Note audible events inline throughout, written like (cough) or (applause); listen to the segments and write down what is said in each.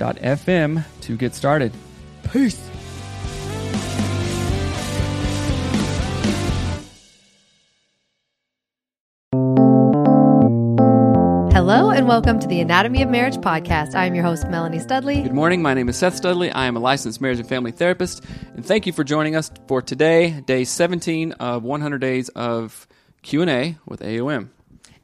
anchor.fm to get started. Peace. Hello, and welcome to the Anatomy of Marriage podcast. I'm your host, Melanie Studley. Good morning. My name is Seth Studley. I am a licensed marriage and family therapist. And thank you for joining us for today, day 17 of 100 days of Q&A with AOM.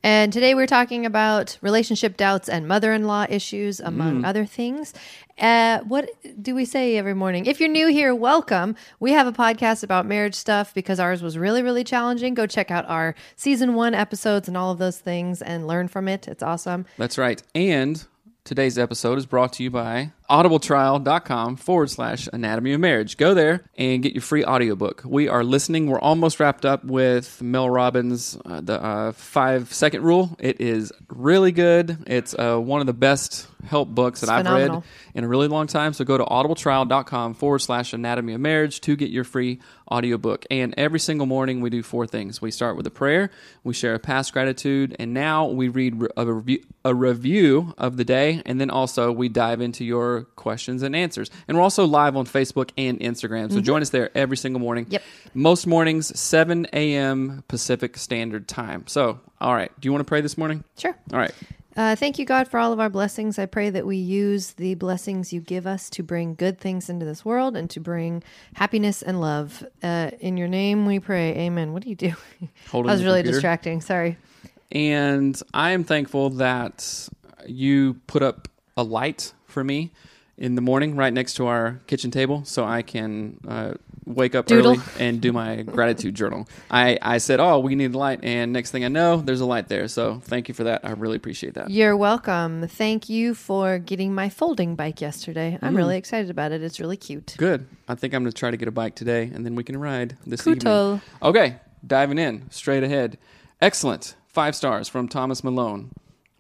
And today we're talking about relationship doubts and mother in law issues, among other things. Uh, what do we say every morning? If you're new here, welcome. We have a podcast about marriage stuff because ours was really, really challenging. Go check out our season one episodes and all of those things and learn from it. It's awesome. That's right. And today's episode is brought to you by audibletrial.com forward slash anatomy of marriage. Go there and get your free audiobook. We are listening. We're almost wrapped up with Mel Robbins' uh, the uh, five second rule. It is really good. It's uh, one of the best help books that I've read in a really long time. So go to audibletrial.com forward slash anatomy of marriage to get your free audiobook. And every single morning we do four things. We start with a prayer, we share a past gratitude, and now we read a review, a review of the day, and then also we dive into your questions and answers. And we're also live on Facebook and Instagram. So join us there every single morning. Mm-hmm. Yep. Most mornings, 7 a.m. Pacific Standard Time. So, all right. Do you want to pray this morning? Sure. All right. Uh, thank you, God, for all of our blessings. I pray that we use the blessings you give us to bring good things into this world and to bring happiness and love. Uh, in your name we pray. Amen. What do you do? Holding (laughs) that was really computer. distracting. Sorry. and I am thankful that you put up a light for me in the morning right next to our kitchen table so I can uh, wake up Doodle. early and do my gratitude journal. I, I said, Oh, we need a light. And next thing I know, there's a light there. So thank you for that. I really appreciate that. You're welcome. Thank you for getting my folding bike yesterday. I'm really excited about it. It's really cute. Good. I think I'm going to try to get a bike today and then we can ride this evening. Okay, diving in straight ahead. Excellent. Five stars from Thomas Malone.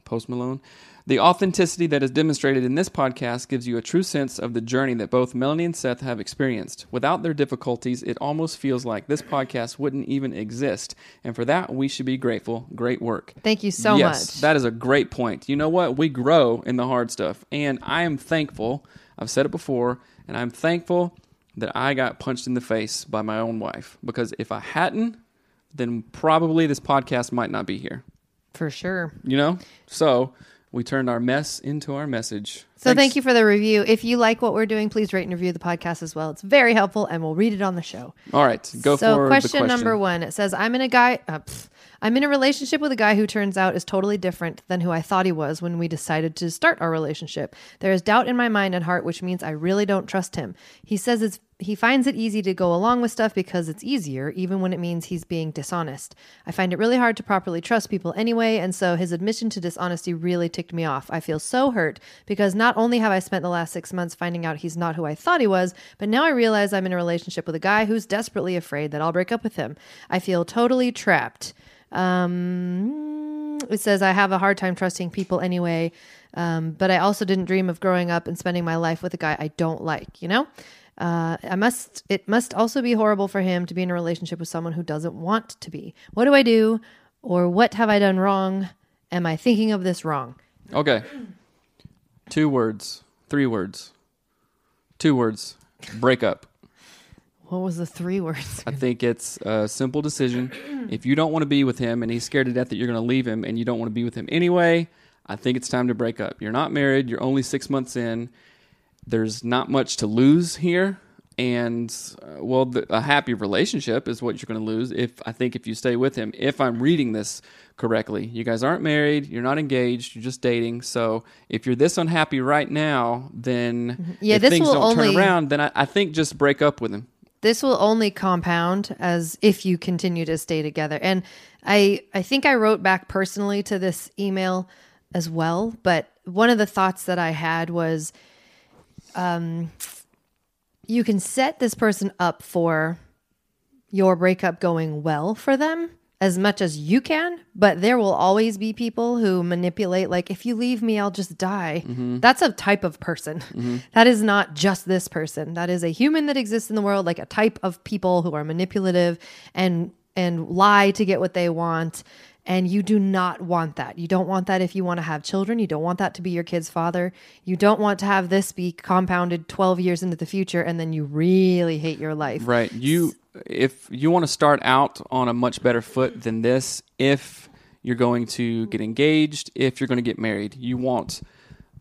Post Malone. The authenticity that is demonstrated in this podcast gives you a true sense of the journey that both Melanie and Seth have experienced. Without their difficulties, it almost feels like this podcast wouldn't even exist. And for that, we should be grateful. Great work. Thank you so yes, much. that is a great point. You know what? We grow in the hard stuff. And I am thankful. I've said it before, and I'm thankful that I got punched in the face by my own wife. Because if I hadn't, then probably this podcast might not be here. for sure. You know? So we turned our mess into our message. So thank you for the review. If you like what we're doing, please rate and review the podcast as well. It's very helpful, and we'll read it on the show. All right, go so for question, question number one. It says, "I'm in a guy. Uh, pff, I'm in a relationship with a guy who turns out is totally different than who I thought he was when we decided to start our relationship. There is doubt in my mind and heart, which means I really don't trust him. He says it's he finds it easy to go along with stuff because it's easier, even when it means he's being dishonest. I find it really hard to properly trust people anyway, and so his admission to dishonesty really ticked me off. I feel so hurt because not only have I spent the last six months finding out he's not who I thought he was, but now I realize I'm in a relationship with a guy who's desperately afraid that I'll break up with him. I feel totally trapped. Um, it says I have a hard time trusting people anyway, um, but I also didn't dream of growing up and spending my life with a guy I don't like, you know? Uh, I must. It must also be horrible for him to be in a relationship with someone who doesn't want to be. What do I do, or what have I done wrong? Am I thinking of this wrong? Okay. Two words. Three words. Two words. Break up. What was the three words? I think it's a simple decision. If you don't want to be with him and he's scared to death that you're going to leave him and you don't want to be with him anyway, I think it's time to break up. You're not married, you're only six months in. There's not much to lose here. And, uh, well, the, a happy relationship is what you're going to lose if I think if you stay with him. If I'm reading this correctly, you guys aren't married, you're not engaged, you're just dating. So if you're this unhappy right now, then Yeah, if this things will don't turn only- around, then I, I think just break up with him. this will only compound as if you continue to stay together. And I I think I wrote back personally to this email as well, but one of the thoughts that I had was um you can set this person up for your breakup going well for them as much as you can, but there will always be people who manipulate like if you leave me I'll just die. That's a type of person. That is not just this person. That is a human that exists in the world like a type of people who are manipulative and and lie to get what they want. And you do not want that. You don't want that if you want to have children. You don't want that to be your kid's father. You don't want to have this be compounded 12 years into the future and then you really hate your life. Right. You if you want to start out on a much better foot than this, if you're going to get engaged, if you're going to get married, you want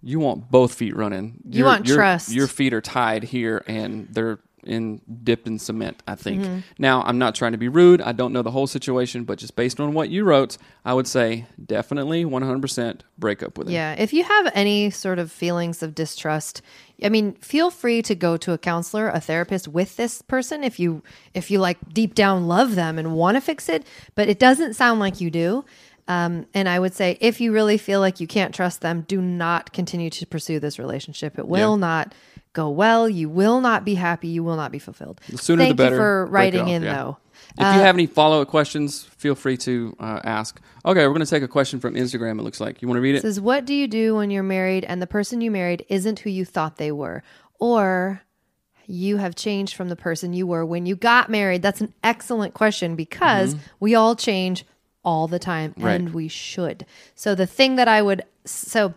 you want both feet running. You Your- want your- trust. Your feet are tied here and they're in dipped in cement, I think. Mm-hmm. Now, I'm not trying to be rude. I don't know the whole situation, but just based on what you wrote, I would say definitely 100% break up with him. Yeah. If you have any sort of feelings of distrust, I mean, feel free to go to a counselor, a therapist with this person if you if you like deep down love them and want to fix it, but it doesn't sound like you do. Um, and I would say if you really feel like you can't trust them, do not continue to pursue this relationship. It will Yeah. not go well. You will not be happy. You will not be fulfilled. The sooner Thank the better. Thank you for writing off, in yeah. though. If you have any follow up questions, feel free to uh, ask. Okay, we're going to take a question from Instagram, it looks like. You want to read it? It says, What do you do when you're married and the person you married isn't who you thought they were? Or you have changed from the person you were when you got married? That's an excellent question because we all change all the time Right. and we should. So, the thing that I would, so,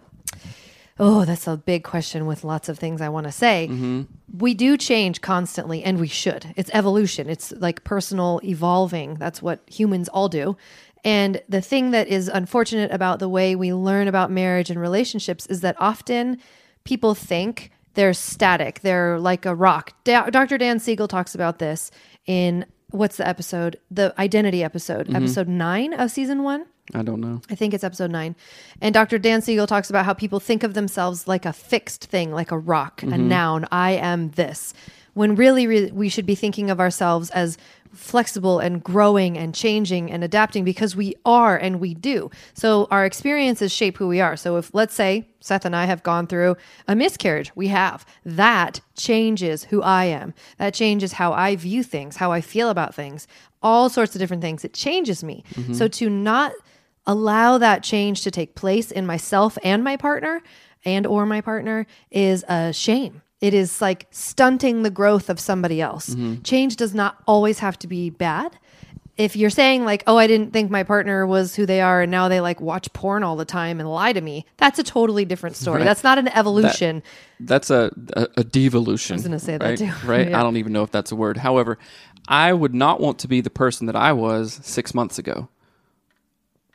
oh, that's a big question with lots of things I want to say. Mm-hmm. We do change constantly and we should. It's evolution, it's like personal evolving. That's what humans all do. And the thing that is unfortunate about the way we learn about marriage and relationships is that often people think they're static, they're like a rock. Da- Dr. Dan Siegel talks about this in what's the episode? The identity episode, mm-hmm. episode nine of season one. I don't know. I think it's episode nine. And Dr. Dan Siegel talks about how people think of themselves like a fixed thing, like a rock, a mm-hmm. noun. I am this. When really, re- we should be thinking of ourselves as flexible and growing and changing and adapting because we are and we do. So our experiences shape who we are. So if, let's say, Seth and I have gone through a miscarriage, we have. That changes who I am. That changes how I view things, how I feel about things, all sorts of different things. It changes me. Mm-hmm. So to not allow that change to take place in myself and my partner and or my partner is a shame it is like stunting the growth of somebody else mm-hmm. change does not always have to be bad if you're saying like oh i didn't think my partner was who they are and now they like watch porn all the time and lie to me that's a totally different story Right. that's not an evolution That's a, a, a devolution. I was gonna say that right? too. (laughs) Right? Yeah. I don't even know if that's a word. However, I would not want to be the person that I was six months ago.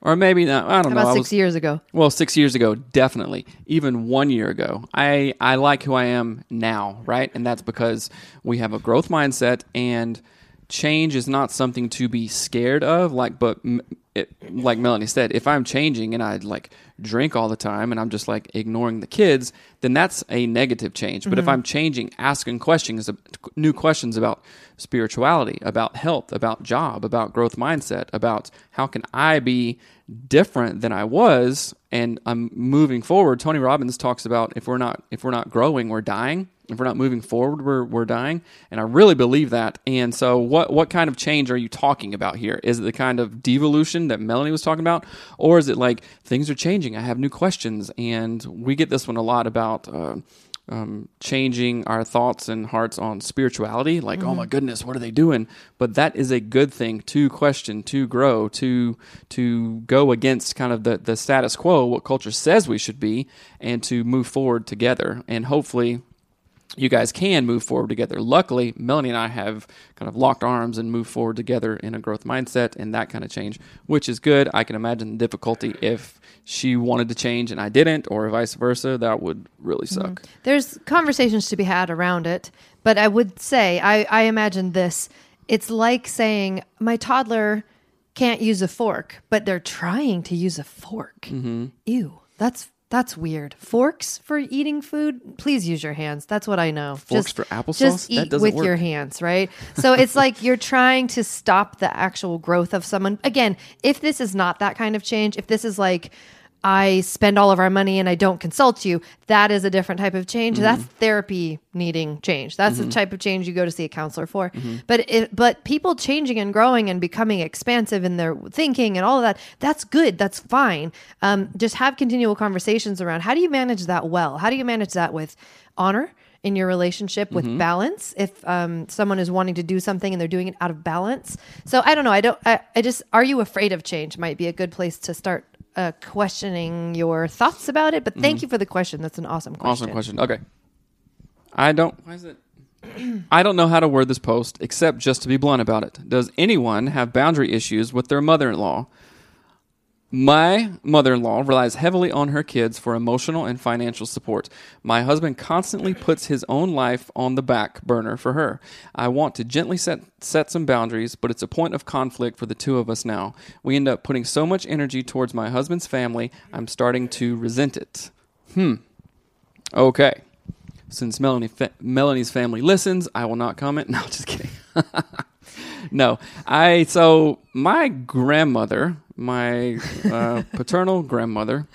Or maybe not. I don't know. about six was, years ago Well, six years ago, definitely. Even one year ago, I I like who I am now, right? And that's because we have a growth mindset, and change is not something to be scared of. Like, but m- it, like Melanie said, if I'm changing and I like drink all the time and I'm just like ignoring the kids, then that's a negative change. But if mm-hmm. I'm changing, asking questions, new questions about spirituality, about health, about job, about growth mindset, about how can I be different than I was and I'm moving forward. Tony Robbins talks about if we're not if we're not growing, we're dying. If we're not moving forward, we're, we're dying. And I really believe that. And so what what kind of change are you talking about here? Is it the kind of devolution that Melanie was talking about? Or is it like things are changing? I have new questions. And we get this one a lot about uh, um, changing our thoughts and hearts on spirituality. Like, oh my goodness, what are they doing? But that is a good thing to question, to grow, to to go against kind of the the status quo, what culture says we should be, and to move forward together. And hopefully, you guys can move forward together. Luckily, Melanie and I have kind of locked arms and moved forward together in a growth mindset and that kind of change, which is good. I can imagine the difficulty if she wanted to change and I didn't, or vice versa. That would really suck. There's conversations to be had around it, but I would say I, I imagine this. It's like saying my toddler can't use a fork, but they're trying to use a fork. Mm-hmm. Ew, that's that's weird. Forks for eating food? Please use your hands. That's what I know. Forks for applesauce? Just eat with work. your hands, right? So it's like you're trying to stop the actual growth of someone. Again, if this is not that kind of change, if this is like I spend all of our money and I don't consult you, that is a different type of change. Mm-hmm. That's therapy needing change. That's the type of change you go to see a counselor for. Mm-hmm. But it, but people changing and growing and becoming expansive in their thinking and all of that, that's good. That's fine. Um, just have continual conversations around how do you manage that well? How do you manage that with honor? in your relationship with Mm-hmm. balance if um, someone is wanting to do something and they're doing it out of balance so i don't know i don't I, I just are you afraid of change might be a good place to start uh, questioning your thoughts about it but thank you for the question that's an awesome question Mm-hmm. Awesome question. Okay. I don't. Why is it? I don't know how to word this post except just to be blunt about it. Does anyone have boundary issues with their mother in law? My mother in law relies heavily on her kids for emotional and financial support. My husband constantly puts his own life on the back burner for her. I want to gently set, set some boundaries, but it's a point of conflict for the two of us now. We end up putting so much energy towards my husband's family, I'm starting to resent it. Hmm. Okay. Since Melanie fa- Melanie's family listens, I will not comment. (laughs) No, just kidding. (laughs) no, I so my grandmother, my uh, (laughs) paternal grandmother,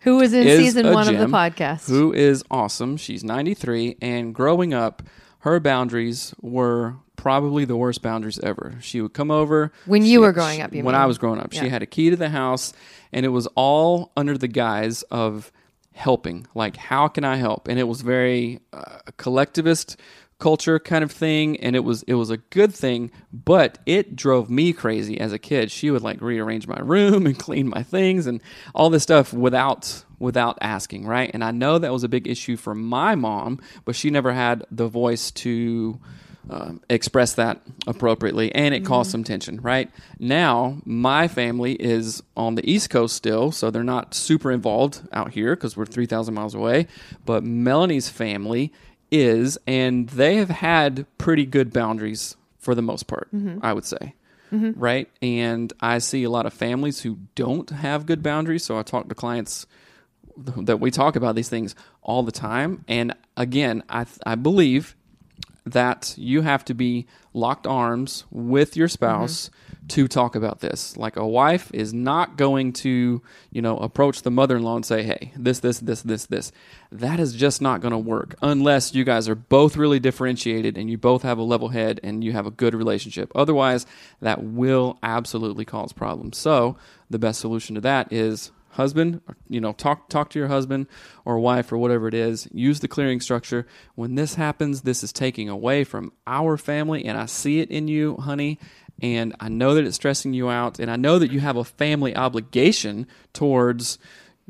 who was in season one of the podcast who is awesome. She's 93, and growing up, her boundaries were probably the worst boundaries ever. She would come over When you she- were growing up, you when mean? I was growing up, she had a key to the house, and it was all under the guise of helping. Like, how can I help? And it was very uh, collectivist culture kind of thing and it was it was a good thing but it drove me crazy as a kid. She would like rearrange my room (laughs) and clean my things and all this stuff without without asking right? And i know that was a big issue for my mom but she never had the voice to um, express that appropriately and it caused some tension right? Now my family is on the east coast still so they're not super involved out here because we're 3000 miles away but melanie's family is and they have had pretty good boundaries for the most part mm-hmm. i would say. Mm-hmm. Right? And i see a lot of families who don't have good boundaries so i talk to clients that we talk about these things all the time. And again i i believe that you have to be locked arms with your mm-hmm. spouse to talk about this. Like a wife is not going to, you know, approach the mother-in-law and say, "Hey, this this this this this." That is just not going to work unless you guys are both really differentiated and you both have a level head and you have a good relationship. Otherwise, that will absolutely cause problems. So, the best solution to that is husband you know talk talk to your husband or wife or whatever it is use the clearing structure when this happens this is taking away from our family and i see it in you honey and i know that it's stressing you out and i know that you have a family obligation towards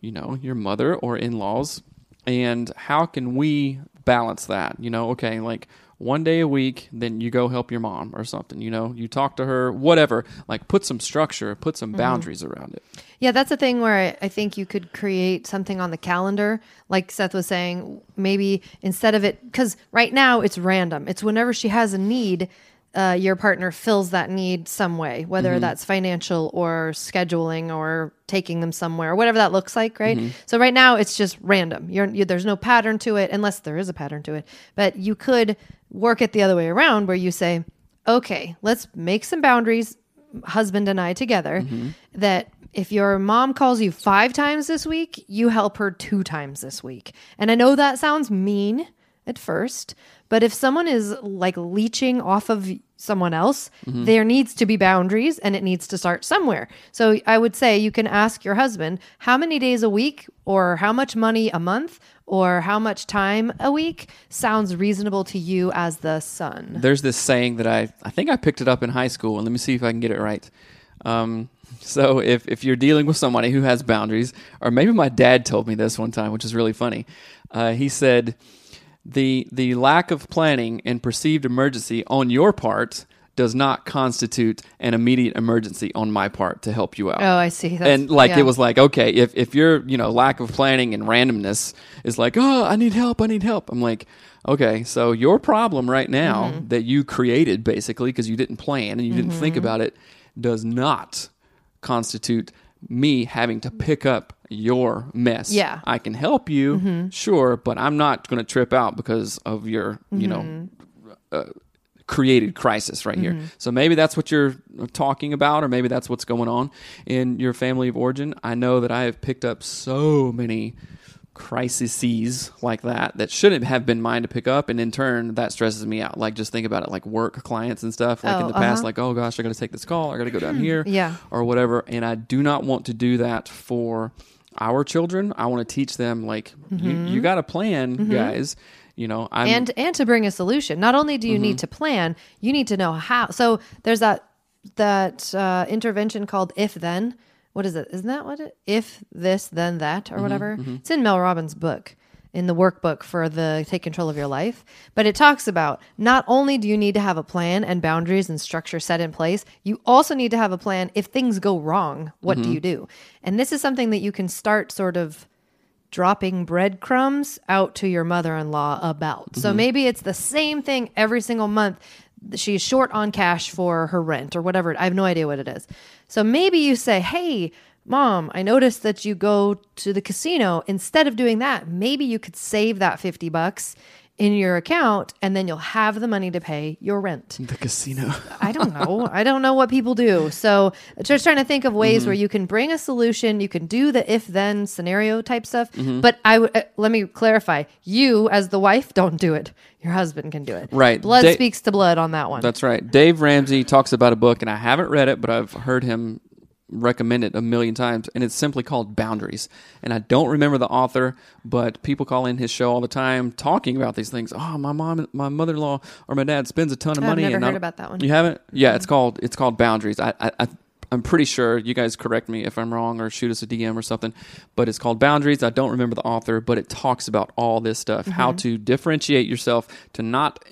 you know your mother or in-laws. And how can we balance that? You know okay like one day a week then you go help your mom or something you know? You talk to her whatever. Like put some structure put some mm-hmm. boundaries around it. Yeah, that's a thing where I, I think you could create something on the calendar. Like Seth was saying, maybe instead of it, because right now it's random. It's whenever she has a need, uh, your partner fills that need some way, whether mm-hmm. that's financial or scheduling or taking them somewhere, or whatever that looks like, right? Mm-hmm. So right now it's just random. You're, you, there's no pattern to it, unless there is a pattern to it. But you could work it the other way around, where you say, okay, let's make some boundaries, husband and I together, mm-hmm. that if your mom calls you five times this week, you help her two times this week. And I know that sounds mean. At first. But if someone is like leeching off of someone else, Mm-hmm. there needs to be boundaries and it needs to start somewhere. So I would say you can ask your husband how many days a week or how much money a month or how much time a week sounds reasonable to you as the son. There's this saying that I I think I picked it up in high school, and let me see if I can get it right. Um, so if if you're dealing with somebody who has boundaries, or maybe my dad told me this one time, which is really funny. Uh, he said the the lack of planning and perceived emergency on your part does not constitute an immediate emergency on my part to help you out. Oh, I see. That's- and like yeah. it was like okay, if if your you know lack of planning and randomness is like oh I need help, I need help. I'm like okay, so your problem right now Mm-hmm. that you created basically because you didn't plan and you didn't think Mm-hmm. about it does not constitute me having to pick up your mess. Yeah. Mm-hmm. I can help you, sure, but I'm not going to trip out because of your, you know, uh, created crisis right here. So maybe that's what you're talking about, or maybe that's what's going on in your family of origin. I know that I have picked up so many crises like that that shouldn't have been mine to pick up and in turn that stresses me out like just think about it like work clients and stuff like Oh, in the past uh-huh. like oh gosh i gotta take this call i gotta go down here Yeah. or whatever and i do not want to do that for our children i want to teach them like you, you got a plan guys you know i'm Mm-hmm. and and to bring a solution. Not only do you need Mm-hmm. to plan, you need to know how. So there's that that uh, intervention called if then. What is it? Isn't that what it? If this then that or Mm-hmm, whatever. It's in Mel Robbins' book. In the workbook for the take control of your life. But it talks about not only do you need to have a plan and boundaries and structure set in place, you also need to have a plan if things go wrong. What Mm-hmm. do you do? And this is something that you can start sort of dropping breadcrumbs out to your mother-in-law about. Mm-hmm. So maybe it's the same thing every single month. She's short on cash for her rent or whatever. I have no idea what it is. So maybe you say, "Hey, mom, I noticed that you go to the casino. Instead of doing that, maybe you could save that 50 bucks in your account and then you'll have the money to pay your rent." the casino I don't know. I don't know what people do. So just trying to think of Mm-hmm. ways where you can bring a solution. You can do the if then scenario type stuff. Mm-hmm. But I would uh, let me clarify. You as the wife don't do it. Your husband can do it. Right. Blood Da- speaks to blood on that one. That's right. Dave Ramsey talks about a book, and I haven't read it, but I've heard him recommend it a million times, and it's simply called Boundaries. And I don't remember the author, but people call in his show all the time talking about these things. Oh, my mom, my mother-in-law, or my dad spends a ton of I've money. never and heard I- about that one. You haven't? Yeah, it's called it's called Boundaries. I, I, I I'm pretty sure you guys correct me if I'm wrong or shoot us a DM or something, but it's called Boundaries. I don't remember the author, but it talks about all this stuff, Mm-hmm. how to differentiate yourself to not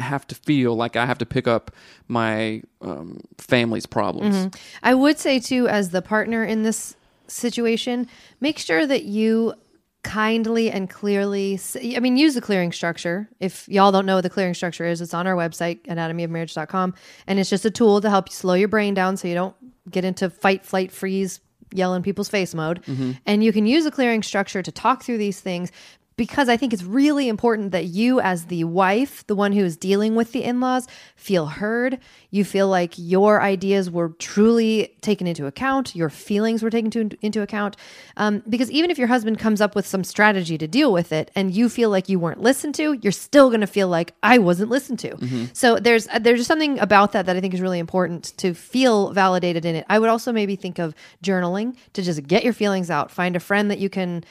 have to feel like I have to pick up my um, family's problems. Mm-hmm. I would say too, as the partner in this situation, make sure that you kindly and clearly i mean use the clearing structure if y'all don't know what the clearing structure is it's on our website anatomyofmarriage.com and it's just a tool to help you slow your brain down so you don't get into fight flight freeze yell in people's face mode and you can use a clearing structure to talk through these things because I think it's really important that you, as the wife, the one who is dealing with the in laws, feel heard. You feel like your ideas were truly taken into account, your feelings were taken to, into account. Um, because even if your husband comes up with some strategy to deal with it and you feel like you weren't listened to, you're still going to feel like I wasn't listened to. So there's there's just something about that that I think is really important to feel validated in it. I would also maybe think of journaling to just get your feelings out. Find a friend that you can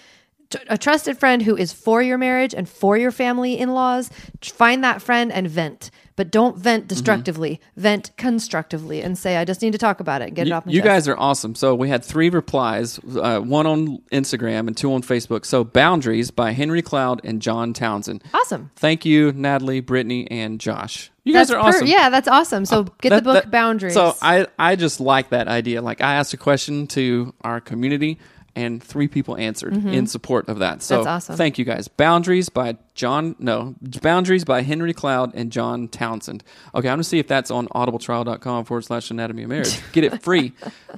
a trusted friend who is for your marriage and for your family in laws, find that friend and vent. But don't vent destructively, vent constructively and say, I just need to talk about it get it off my you chest. guys are awesome. So we had three replies, uh, one on Instagram and two on Facebook. So Boundaries by Henry Cloud and John Townsend. Awesome. Thank you, Natalie, Brittany, and Josh. You That's guys are per- awesome. yeah, that's awesome. So get the book that- Boundaries. So I I just like that idea. Like I asked a question to our community and three people answered in support of that. So Mm-hmm. That's awesome. thank you guys. Boundaries by John no, Boundaries by Henry Cloud and John Townsend. Okay, I'm gonna see if that's on audibletrial.com forward slash anatomy of marriage. (laughs) Get it free.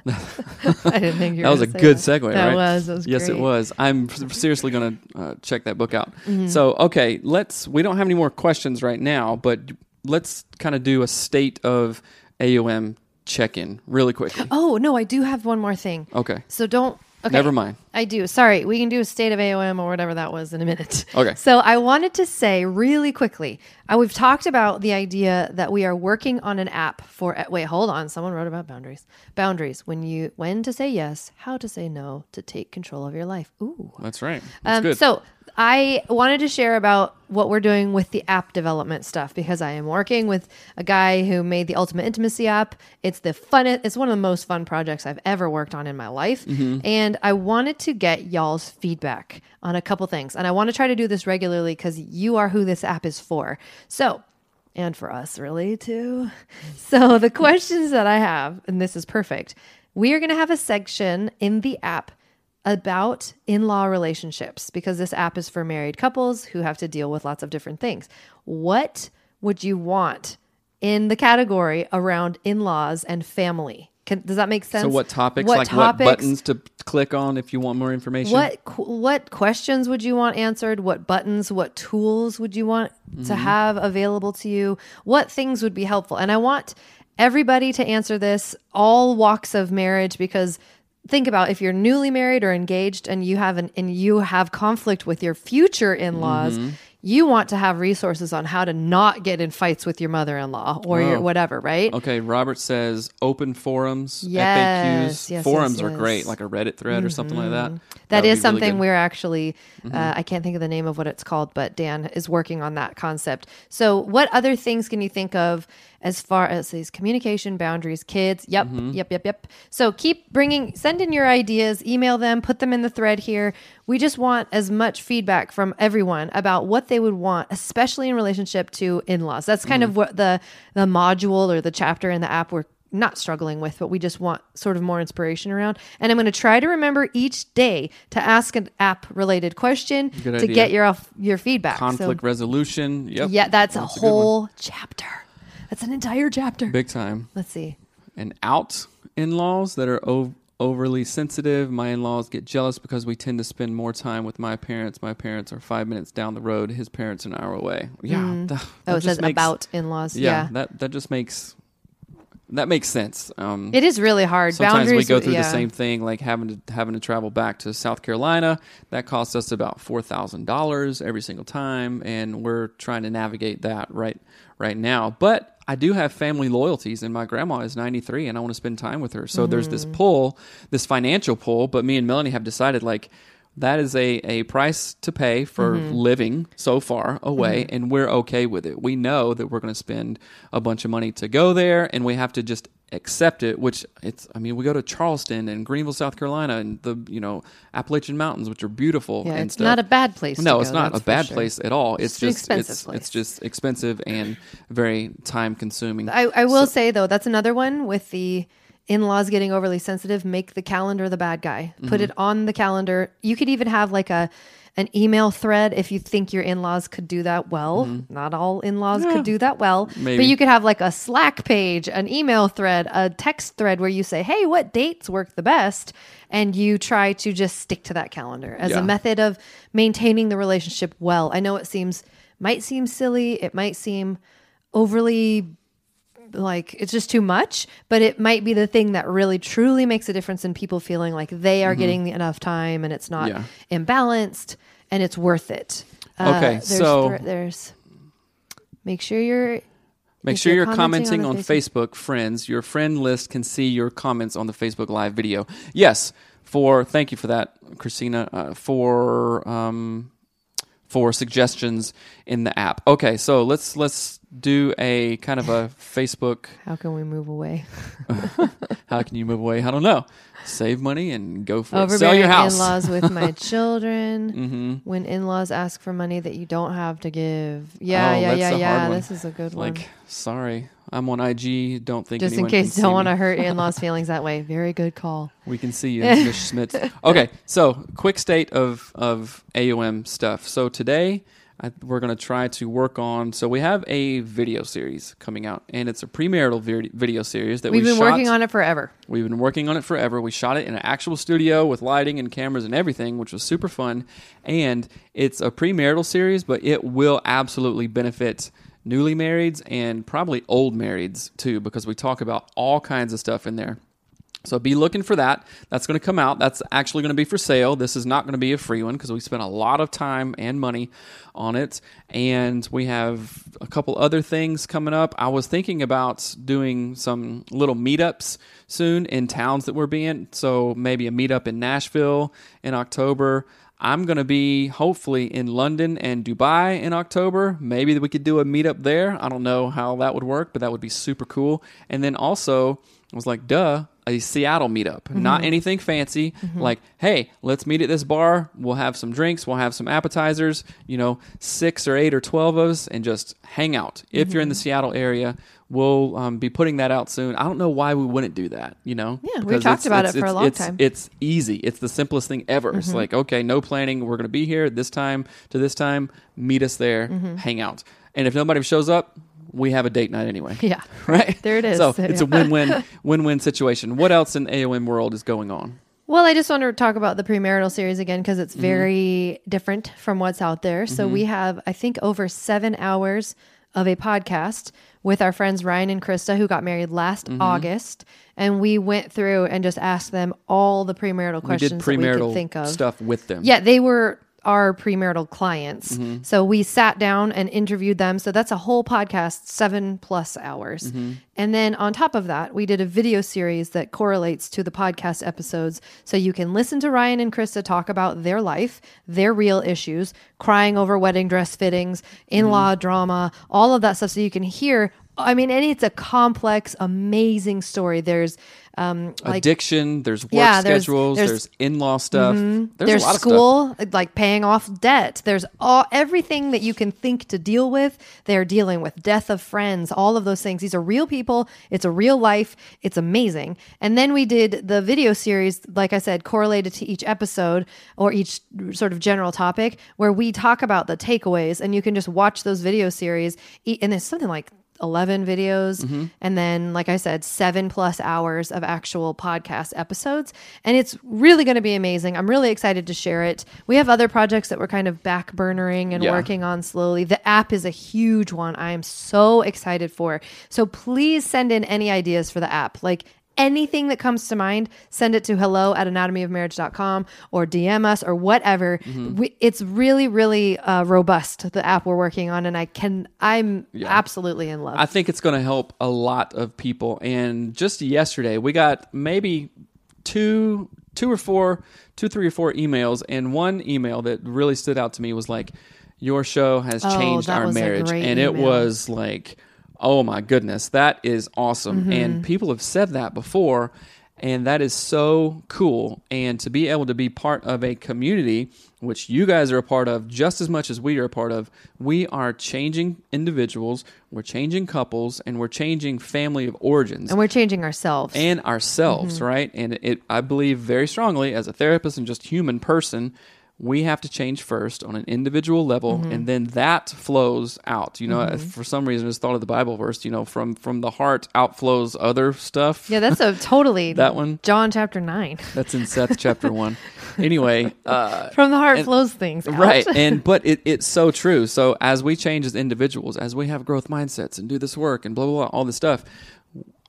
(laughs) I didn't think you were that was a good that. segue, That right? was. Was yes, great. it was. I'm seriously going to uh, check that book out. Mm-hmm. So, okay, let's. We don't have any more questions right now, but let's kind of do a state of AOM check in really quickly. Oh, no, I do have one more thing. Okay. So don't Okay. Never mind. I do. Sorry, we can do a state of AOM or whatever that was in a minute. Okay. So I wanted to say really quickly, uh, we've talked about the idea that we are working on an app for. Wait, hold on. Someone wrote about boundaries. Boundaries. When you when to say yes, how to say no, to take control of your life. Ooh. That's right. That's Um, good. so I wanted to share about what we're doing with the app development stuff because I am working with a guy who made the Ultimate Intimacy app. It's the fun It's one of the most fun projects I've ever worked on in my life, and I wanted to get y'all's feedback on a couple things. And I want to try to do this regularly because you are who this app is for. So. And for us, really, too. (laughs) So, the questions that I have, and this is perfect, we are going to have a section in the app about in law relationships because this app is for married couples who have to deal with lots of different things. What would you want in the category around in laws and family? Can, does that make sense? so what topics? What like topics? what buttons to click on if you want more information? What what questions would you want answered? What buttons? What tools would you want Mm-hmm. to have available to you? What things would be helpful? And I want everybody to answer this, all walks of marriage, because think about if you're newly married or engaged and you have an and you have conflict with your future in-laws. Mm-hmm. You want to have resources on how to not get in fights with your mother-in-law or your Oh. whatever, right? Okay, Robert says open forums, Yes, FAQs. yes, forums yes, are great, like a Reddit thread or something like that. That would is really something. Mm-hmm. we're actually, uh, I can't think of the name of what it's called, but Dan is working on that concept. So, what other things can you think of as far as these communication boundaries, kids? Yep, Mm-hmm. yep, yep, yep. So, keep bringing, send in your ideas, email them, put them in the thread here. We just want as much feedback from everyone about what they would want, especially in relationship to in laws. That's kind Mm-hmm. of what the, the module or the chapter in the app we're not struggling with, but we just want sort of more inspiration around. And I'm going to try to remember each day to ask an app related question Good to idea. get your your feedback. So- conflict resolution. Yep. yeah, that's, a a one. whole chapter. That's an entire chapter. Big time. Let's see. and out in laws that are ov- overly sensitive. My in laws get jealous because we tend to spend more time with my parents. My parents are five minutes down the road. His parents an hour away. Yeah. Mm-hmm. that- Oh, that it says makes- about in laws. Yeah, Yeah. That that just makes that makes sense. Um, It is really hard. Sometimes Boundaries, we go through yeah. the same thing, like having to having to travel back to South Carolina. That costs us about four thousand dollars every single time, and we're trying to navigate that right right now. But I do have family loyalties, and my grandma is ninety three, and I want to spend time with her. So there's this Mm-hmm. pull, this financial pull. But me and Melanie have decided like. That is a, a price to pay for Mm-hmm. living so far away, and we're okay with it. We know that we're going to spend a bunch of money to go there, and we have to just accept it which it's i mean we go to charleston and greenville south carolina and the you know appalachian mountains which are beautiful Yeah, and it's stuff. not a bad place. to no go, it's not a bad sure. place at all it's, It's just expensive it's, place. it's just expensive and very time consuming I, I will say though, that's another one with the in-laws getting overly sensitive. Make the calendar the bad guy. Put Mm-hmm. it on the calendar. You could even have like a an email thread if you think your in-laws could do that well. Not all in-laws could do that well, but Mm-hmm. you could have like a Slack page, an email thread, a text thread where you say, "Hey, what dates work the best?" and you try to just stick to that calendar as Yeah. a method of maintaining the relationship well. I know it seems might seem silly, it might seem overly like it's just too much, but it might be the thing that really truly makes a difference in people feeling like they are getting enough time and it's not Mm-hmm. Yeah. imbalanced and it's worth it. Uh, Okay, there's so- thr- there's make sure you're Make sure you're commenting commenting on the Facebook. friends. Your friend list can see your comments on the Facebook Live video. Yes, for thank you for that, Christina. Uh, for um, for suggestions in the app. Okay, so let's let's do a kind of a Facebook. how can we move away? (laughs) How can you move away? I don't know. Save money and go for it. Sell your house. in-laws with my (laughs) children. mm-hmm. When in-laws ask for money that you don't have to give. Yeah, Oh, yeah, yeah, yeah. This is a good one. Like, sorry, I'm on IG. Don't think Just in case don't want to hurt in-laws' (laughs) feelings that way. Very good call. We can see you, Miss Schmitz. Okay, so quick state of of AOM stuff. So today I, we're going to try to work on. So we have a video series coming out, and it's a premarital vi- video series that We've we been shot. working on it forever. We've been working on it forever. We shot it in an actual studio with lighting and cameras and everything, which was super fun. And it's a premarital series, but it will absolutely benefit newly marrieds and probably old marrieds too, because we talk about all kinds of stuff in there. So be looking for that. That's going to come out. That's actually going to be for sale. This is not going to be a free one because we spent a lot of time and money on it. And we have a couple other things coming up. I was thinking about doing some little meetups soon in towns that we're being. So maybe a meetup in Nashville in October. I'm going to be hopefully in London and Dubai in October. Maybe we could do a meetup there. I don't know how that would work, but that would be super cool. And then also, I was like, duh, a Seattle meetup. Mm-hmm. Not anything fancy. Like, hey, let's meet at this bar. We'll have some drinks. We'll have some appetizers. You know, six or eight or 12 of us and just hang out. If you're in the Mm-hmm. Seattle area, we'll um, be putting that out soon. I don't know why we wouldn't do that, you know? Yeah, we talked it's- about it's- it for a it's- long it's- time. Mm-hmm. It's easy. It's the simplest thing ever. It's like, okay, no planning. We're going to be here this time to this time. Meet us there, Mm-hmm. hang out. And if nobody shows up, we have a date night anyway. Yeah. (laughs) Right? There it is. So it's a (laughs) win-win, win-win situation. What else in AOM world is going on? Well, I just want to talk about the premarital series again because it's Mm-hmm. very different from what's out there. So we have, I think, over seven hours of a podcast with our friends Ryan and Krista, who got married last Mm-hmm. August, and we went through and just asked them all the premarital We did questions that we could think of. stuff with them. Yeah, they were our premarital clients. Mm-hmm. So we sat down and interviewed them. So that's a whole podcast, seven plus hours. Mm-hmm. And then on top of that, we did a video series that correlates to the podcast episodes. So you can listen to Ryan and Krista talk about their life, their real issues, crying over wedding dress fittings, in law Mm-hmm. drama, all of that stuff. So you can hear. I mean, and it's a complex, amazing story. There's um, like Addiction. There's work Yeah, there's- schedules. There's, there's- Mm-hmm. in-law stuff. There's, there's a lot of stuff. school like paying off debt there's all everything that you can think to deal with they're dealing with death of friends all of those things these are real people it's a real life it's amazing and then we did the video series like i said correlated to each episode or each sort of general topic where we talk about the takeaways and you can just watch those video series and it's something like 11 videos. Mm-hmm. and then like i said seven plus hours of actual podcast episodes. And it's really going to be amazing. I'm really excited to share it. We have other projects that we're kind of back burnering and Yeah. working on slowly. The app is a huge one. I am so excited for so please send in any ideas for the app. Like anything that comes to mind send it to hello at anatomyofmarriage.com or dm us or whatever Mm-hmm. we, it's really really uh, robust the app we're working on and i can i'm absolutely in love I think it's going to help a lot of people. And just yesterday, we got maybe two, two or four, two, three or four emails, and one email that really stood out to me was like, "Your show has Oh, changed our marriage," and it was like, "Oh my goodness, that is awesome!" Mm-hmm. And people have said that before. And that is so cool. And to be able to be part of a community, which you guys are a part of just as much as we are a part of, we are changing individuals, we're changing couples, and we're changing family of origins and we're changing ourselves and ourselves, Mm-hmm. right? And it, I believe very strongly, as a therapist and just human person, we have to change first on an individual level, Mm-hmm. and then that flows out. You know, for some reason, I just thought of the Bible verse. You know, from from the heart outflows other stuff. Yeah, that's a totally (laughs) That one? John chapter nine. (laughs) That's in Seth chapter one. Anyway, uh, (laughs) From the heart And- flows things. out. right and but it, it's so true so as we change as individuals as we have growth mindsets and do this work and blah blah blah all this stuff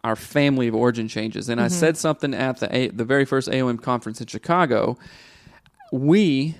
our family of origin changes and i said something at the A, the very first aom conference in chicago we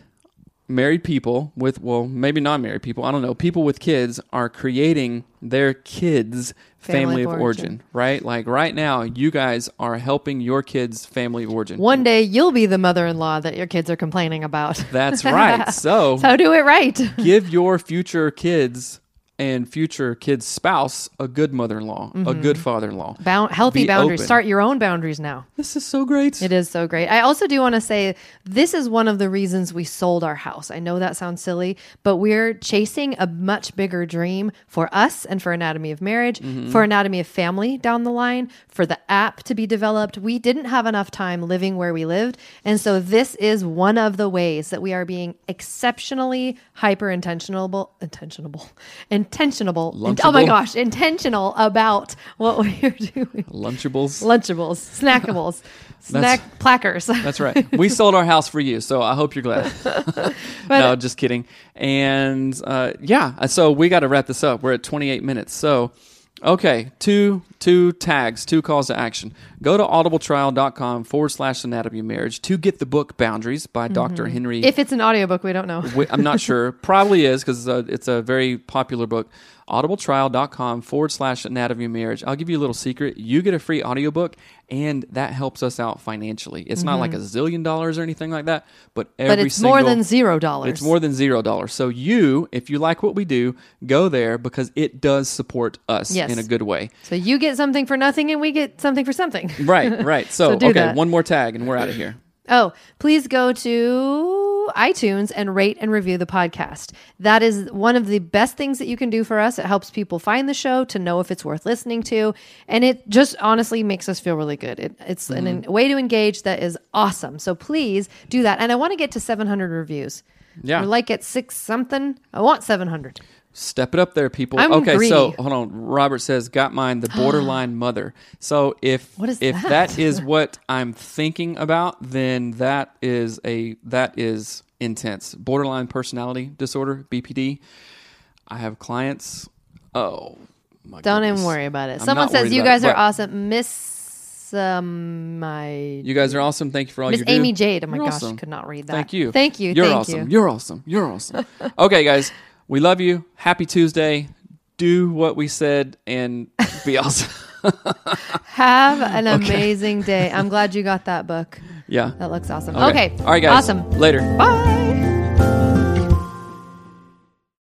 married people with well maybe not married people i don't know people with kids are creating their kids family, Family of of origin. origin. right like right now you guys are helping your kids family of origin One day you'll be the mother-in-law that your kids are complaining about. that's right (laughs) so So do it right. give your future kids and future kid's spouse a good mother-in-law, a good father-in-law. Bound, healthy Be boundaries. open. Start your own boundaries now. This is so great. It is so great. I also do want to say this is one of the reasons we sold our house. I know that sounds silly, but we're chasing a much bigger dream for us and for Anatomy of Marriage, Mm-hmm. for Anatomy of Family down the line, for the app to be developed. We didn't have enough time living where we lived. And so this is one of the ways that we are being exceptionally hyper intentional, (laughs) intentional, intentional. oh my gosh, intentional about what we are doing. Lunchables. Lunchables, snackables, (laughs) snack plackers. That's right. (laughs) We sold our house for you, so I hope you're glad. (laughs) no, just kidding. And uh, yeah, so we got to wrap this up. We're at 28 minutes. So Okay, two two tags, two calls to action. Go to audibletrial.com forward slash anatomy of marriage to get the book Boundaries by mm-hmm. Dr. Henry. If it's an audiobook, we don't know. I'm not (laughs) sure. Probably is because it's, it's a very popular book. Audibletrial.com forward slash anatomy of marriage. I'll give you a little secret. You get a free audiobook, and that helps us out financially. It's not like mm-hmm. a zillion dollars or anything like that, but every but it's single, more than zero dollars. It's more than zero dollars. So you, if you like what we do, go there because it does support us Yes. in a good way. So you get something for nothing, and we get something for something. Right, right. (laughs) So, So okay, that. one more tag and we're out of here. Oh, please go to iTunes and rate and review the podcast. That is one of the best things that you can do for us. It helps people find the show to know if it's worth listening to, and it just honestly makes us feel really good. It, it's Mm-hmm. a way to engage that is awesome. So please do that. And I want to get to 700 reviews. Yeah. We're like at six something. I want 700. Step it up there, people. I'm okay, so hold on. Robert says, "Got mine, the borderline (gasps) mother." So if What is if that? that is what I'm thinking about, then that is a that is intense. Borderline personality disorder (BPD). I have clients. Oh my Don't goodness. even worry about it. I'm Someone not says worried you about it, guys are but awesome, Miss. Um, my You guys are awesome. Thank you for all Miss you do. Amy Jade. Oh my You're gosh, awesome. could not read that. Thank you. Thank you. You're thank awesome. you. You're awesome. You're awesome. (laughs) okay, guys, we love you. Happy Tuesday. Do what we said and be (laughs) awesome. (laughs) Have an amazing day. I'm glad you got that book. yeah. That looks awesome. Okay. All right, guys. Awesome. Later. Bye.